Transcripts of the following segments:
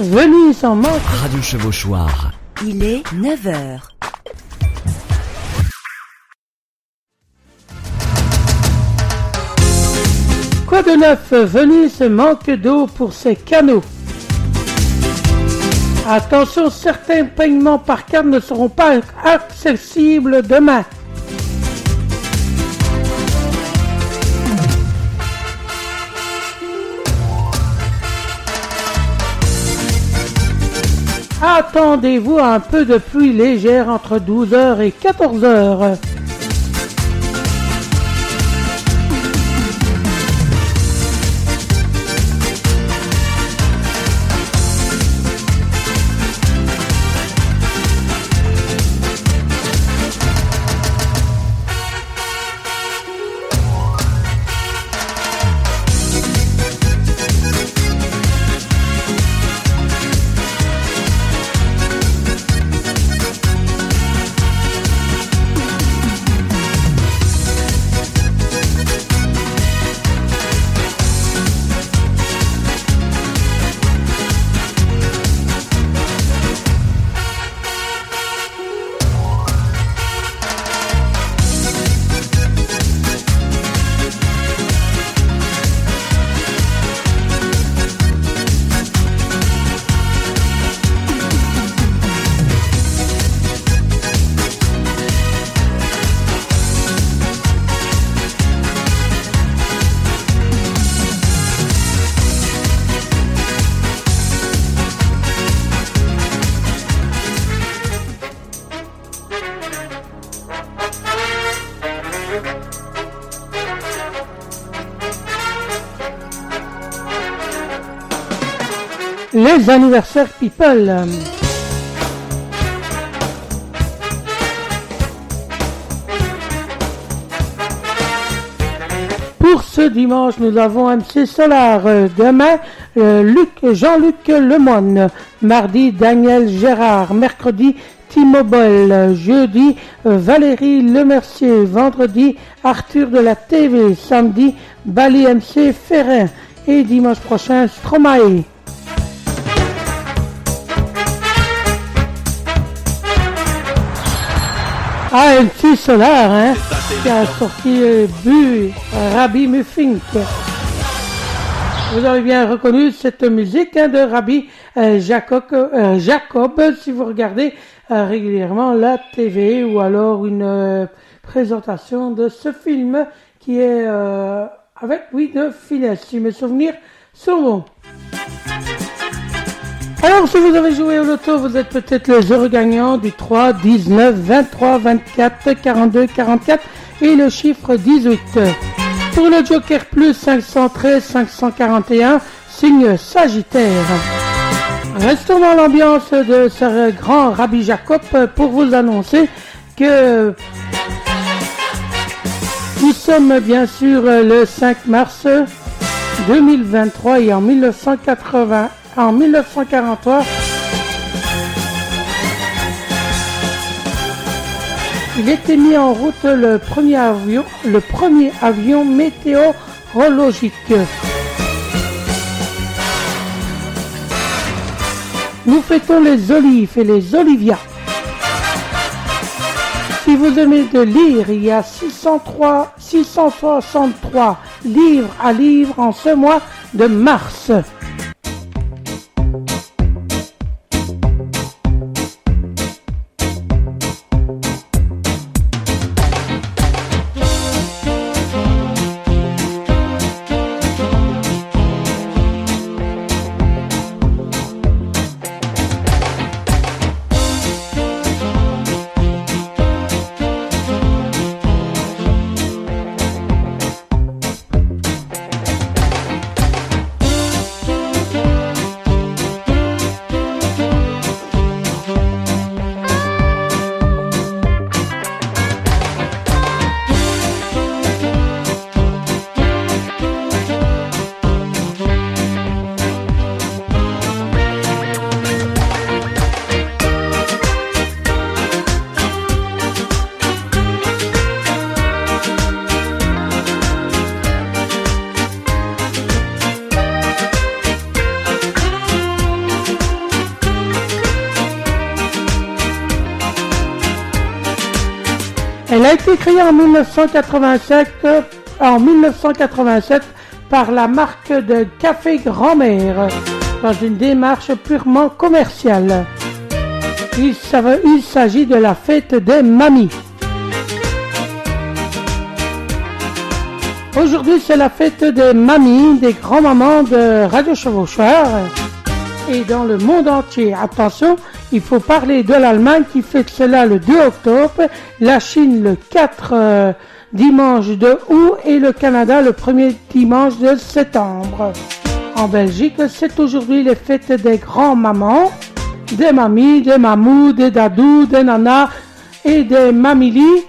Venise en manque. Radio Chevauchoir. Il est 9h. Quoi de neuf? Venise manque d'eau pour ses canaux. Attention, certains paiements par carte ne seront pas accessibles demain. Attendez-vous à un peu de pluie légère entre 12h et 14h. Les anniversaires people. Pour ce dimanche, nous avons MC Solar. Demain, euh, Luc, Jean-Luc Lemoine. Mardi, Daniel Gérard. Mercredi, T-Mobile. Jeudi, Valérie Lemercier. Vendredi, Arthur de la TV. Samedi, Bali MC Ferrin. Et dimanche prochain, Stromae. Ah, MC Solar, hein, qui a sorti euh, Bu, Rabbi Muffink. Vous avez bien reconnu cette musique hein, de Rabbi euh, Jacob, euh, Jacob, si vous regardez euh, régulièrement la TV ou alors une euh, présentation de ce film qui est euh, avec, oui, de finesse, si mes souvenirs sont bons. Alors, si vous avez joué au loto, vous êtes peut-être les heureux gagnants du 3, 19, 23, 24, 42, 44 et le chiffre 18. Pour le Joker Plus 513, 541, signe Sagittaire. Restons dans l'ambiance de ce grand Rabbi Jacob pour vous annoncer que nous sommes bien sûr le 5 mars 2023 et en 1980 en 1943. Il était mis en route le premier avion, le premier avion météorologique. Nous fêtons les olives et les olivias. Si vous aimez de lire, il y a 603, 663 livres à lire en ce mois de mars. A été créé en 1987, en 1987 par la marque de café Grand-Mère dans une démarche purement commerciale. Il, il s'agit de la fête des mamies. Aujourd'hui, c'est la fête des mamies, des grands-mamans de Radio Chevaucheur et dans le monde entier. Attention, il faut parler de l'Allemagne qui fête cela le 2 octobre, la Chine le 4 euh, dimanche de août et le Canada le 1er dimanche de septembre. En Belgique, c'est aujourd'hui les fêtes des grands-mamans, des mamies, des mamous, des dadous, des nanas et des mamili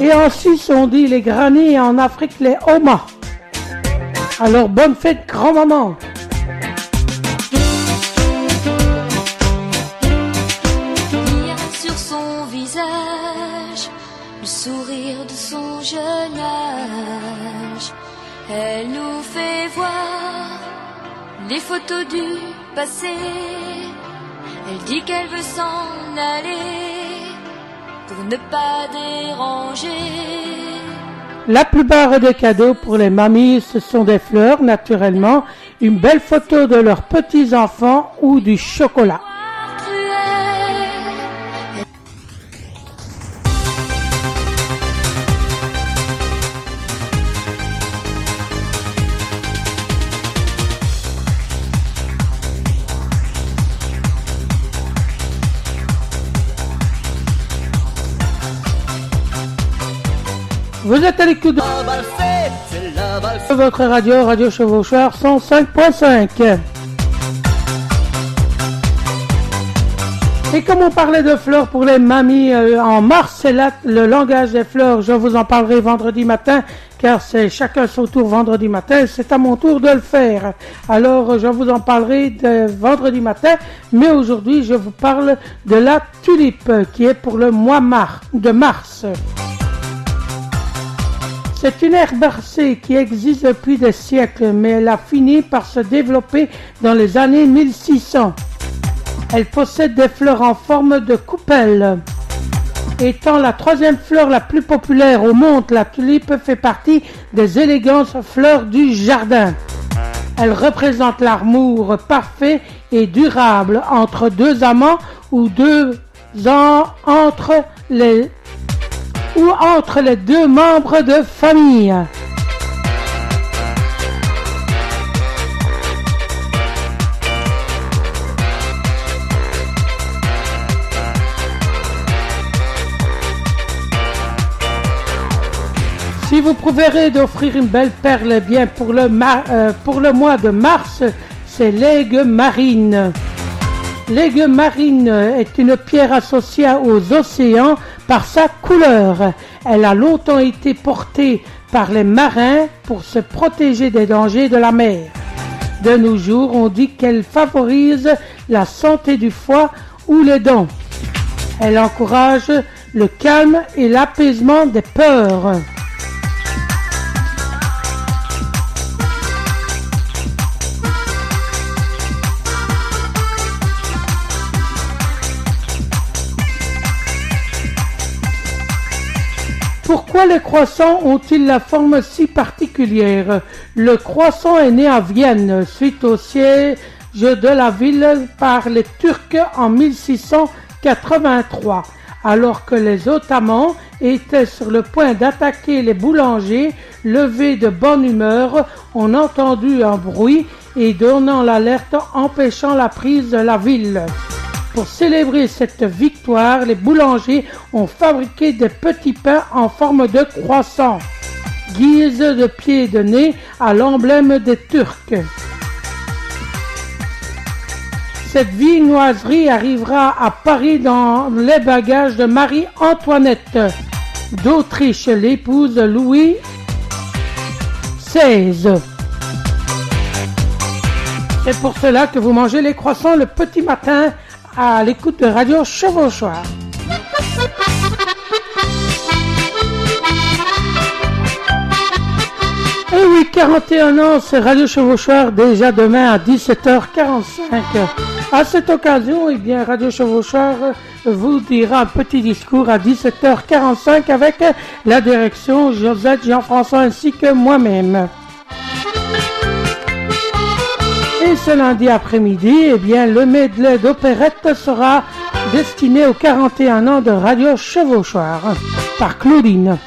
et en Suisse, on dit les granits et en Afrique, les Oma. Alors, bonne fête, grand-maman. Le sourire de son jeune âge. Elle nous fait voir les photos du passé. Elle dit qu'elle veut s'en aller pour ne pas déranger. La plupart des cadeaux pour les mamies, ce sont des fleurs, naturellement, une belle photo de leurs petits-enfants ou du chocolat. De votre radio, Radio Chevaucheur 105.5. Et comme on parlait de fleurs pour les mamies euh, en mars, c'est là le langage des fleurs. Je vous en parlerai vendredi matin, car c'est chacun son tour vendredi matin. C'est à mon tour de le faire. Alors, je vous en parlerai de vendredi matin, mais aujourd'hui, je vous parle de la tulipe, qui est pour le mois de mars. C'est une herbacée qui existe depuis des siècles, mais elle a fini par se développer dans les années 1600. Elle possède des fleurs en forme de coupelle. Étant la troisième fleur la plus populaire au monde, la tulipe fait partie des élégantes fleurs du jardin. Elle représente l'amour parfait et durable entre deux amants ou deux ans entre les ou entre les deux membres de famille. Si vous préférez d'offrir une belle perle, eh bien pour le, euh, pour le mois de mars, c'est l'aigle marine. L'aigle marine est une pierre associée aux océans par sa couleur. Elle a longtemps été portée par les marins pour se protéger des dangers de la mer. De nos jours, on dit qu'elle favorise la santé du foie ou les dents. Elle encourage le calme et l'apaisement des peurs. Pourquoi les croissants ont-ils la forme si particulière? Le croissant est né à Vienne suite au siège de la ville par les Turcs en 1683. Alors que les Ottomans étaient sur le point d'attaquer les boulangers, levés de bonne humeur, ont entendu un bruit et donnant l'alerte empêchant la prise de la ville. Pour célébrer cette victoire, les boulangers ont fabriqué des petits pains en forme de croissant, guise de pied de nez à l'emblème des Turcs. Cette viennoiserie arrivera à Paris dans les bagages de Marie-Antoinette d'Autriche, l'épouse Louis XVI. C'est pour cela que vous mangez les croissants le petit matin à l'écoute de Radio Chevauchoir. Et oui, 41 ans, c'est Radio Chevauchoir déjà demain à 17h45. À cette occasion, eh bien, Radio Chevauchoir vous dira un petit discours à 17h45 avec la direction Josette Jean-François ainsi que moi-même. Ce lundi après-midi, eh bien, le medley d'opérette sera destiné aux 41 ans de Radio Chevauchoir par Claudine.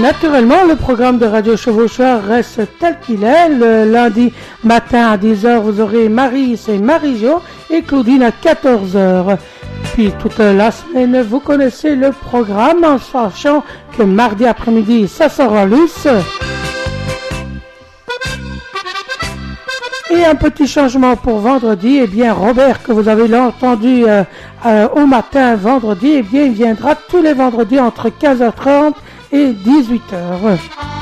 Naturellement, le programme de Radio Chevauchoir reste tel qu'il est. Le lundi matin à 10h, vous aurez Marie, c'est Marie-Jo, et Claudine à 14h. Toute la semaine, vous connaissez le programme en sachant que mardi après-midi, ça sera Luce. Et un petit changement pour vendredi, eh bien Robert que vous avez entendu euh, euh, au matin vendredi, eh bien il viendra tous les vendredis entre 15h30 et 18h.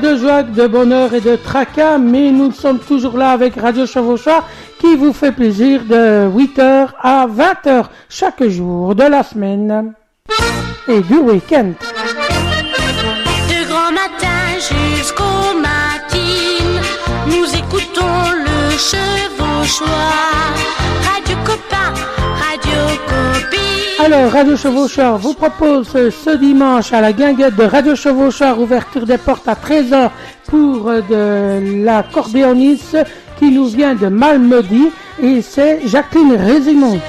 De joie, de bonheur et de tracas, mais nous sommes toujours là avec Radio Chevauchoir qui vous fait plaisir de 8h à 20h chaque jour de la semaine et du week-end. De grand matin jusqu'au matin, nous écoutons le Copine. Alors, Radio Chevauchoir vous propose ce dimanche à la guinguette de Radio Chevauchoir, ouverture des portes à 13h pour euh, de l'accordéoniste qui nous vient de Malmedy et c'est Jacqueline Résimon.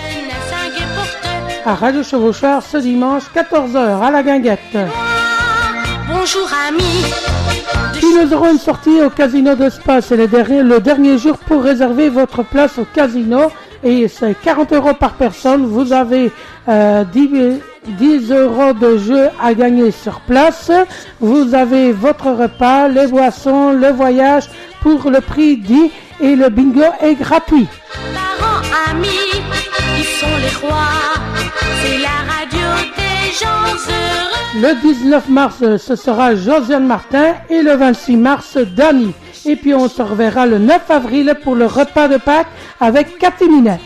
À Radio Chevauchoir ce dimanche 14h à la guinguette. Bonjour amis. Puis nous aurons une sortie au casino de Spa. C'est le dernier, le dernier jour pour réserver votre place au casino. Et c'est 40 euros par personne. Vous avez euh, 10, 10 euros de jeu à gagner sur place. Vous avez votre repas, les boissons, le voyage pour le prix dit et le bingo est gratuit. Parents, amis, ils sont les rois. C'est la radio des gens heureux. Le 19 mars, ce sera Josiane Martin et le 26 mars, Dani. Et puis on se reverra le 9 avril pour le repas de Pâques avec Cathy Minet.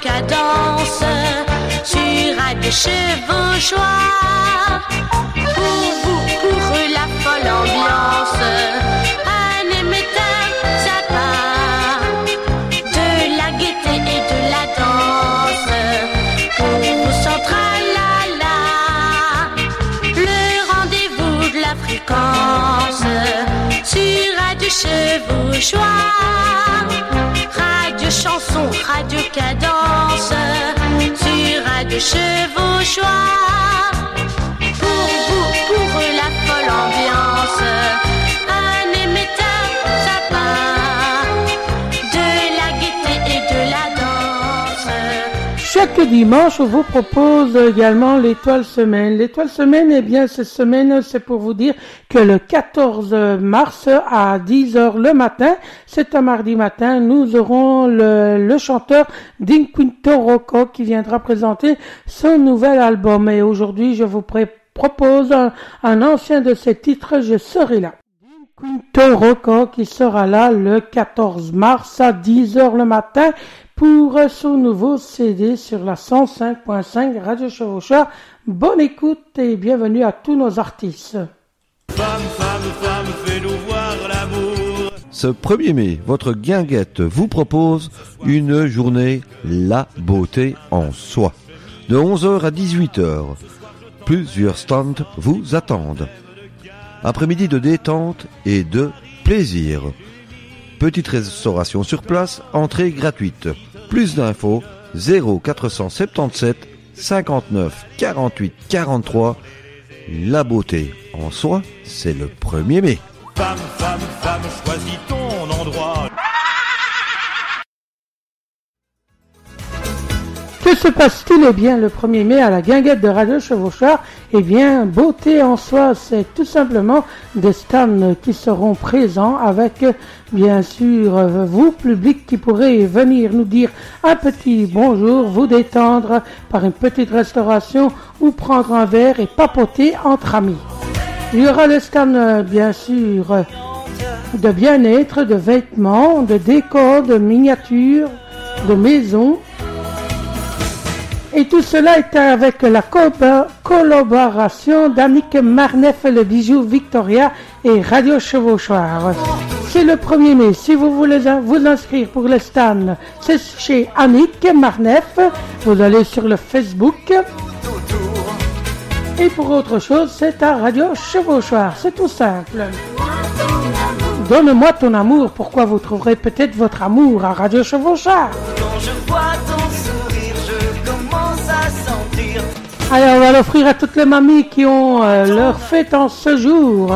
Cadence sur Radio Chevauchoir. Pour vous, pour la folle ambiance, un émetteur, ça part de la gaieté et de la danse. Pour vous, la la. Le rendez-vous de la fréquence sur Radio Chevauchoir, Radio Chanson, Radio Cadence sur Radio Chevauchoir. Chaque dimanche, on vous propose également l'étoile semaine. L'étoile semaine, eh bien, cette semaine, c'est pour vous dire que le 14 mars à 10h le matin, c'est un mardi matin, nous aurons le, chanteur Dinquinto Rocco qui viendra présenter son nouvel album. Et aujourd'hui, je vous propose un, ancien de ses titres, Je serai là. Quinto Rocco qui sera là le 14 mars à 10h le matin pour son nouveau CD sur la 105.5 Radio Chevauchoir. Bonne écoute et bienvenue à tous nos artistes. Femme, femme, femme, fais-nous voir l'amour. Ce 1er mai, votre guinguette vous propose une journée La beauté en soi. De 11h à 18h, plusieurs stands vous attendent. Après-midi de détente et de plaisir. Petite restauration sur place, entrée gratuite. Plus d'infos 0477 59 48 43. La beauté en soi, c'est le 1er mai. Femme, femme, femme, Que se passe-t-il bien, le 1er mai à la guinguette de Radio Chevauchard, eh bien, beauté en soi, c'est tout simplement des stands qui seront présents avec, bien sûr, vous, public, qui pourrez venir nous dire un petit bonjour, vous détendre par une petite restauration ou prendre un verre et papoter entre amis. Il y aura le stand, bien sûr, de bien-être, de vêtements, de décors, de miniatures, de maisons, et tout cela est avec la co- collaboration d'Annick Marnef, le bijou Victoria et Radio Chevauchoir. C'est le 1er mai. Si vous voulez vous inscrire pour le stand, c'est chez Annick Marnef. Vous allez sur le Facebook. Et pour autre chose, c'est à Radio Chevauchoir. C'est tout simple. Donne-moi ton amour. Pourquoi vous trouverez peut-être votre amour à Radio Chevauchoir? Alors, on va l'offrir à toutes les mamies qui ont euh, leur fête en ce jour.